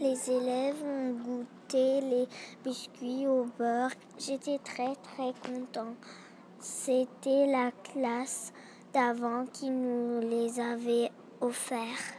Les élèves ont goûté les biscuits au beurre. J'étais très très content. C'était la classe d'avant qui nous les avait offerts.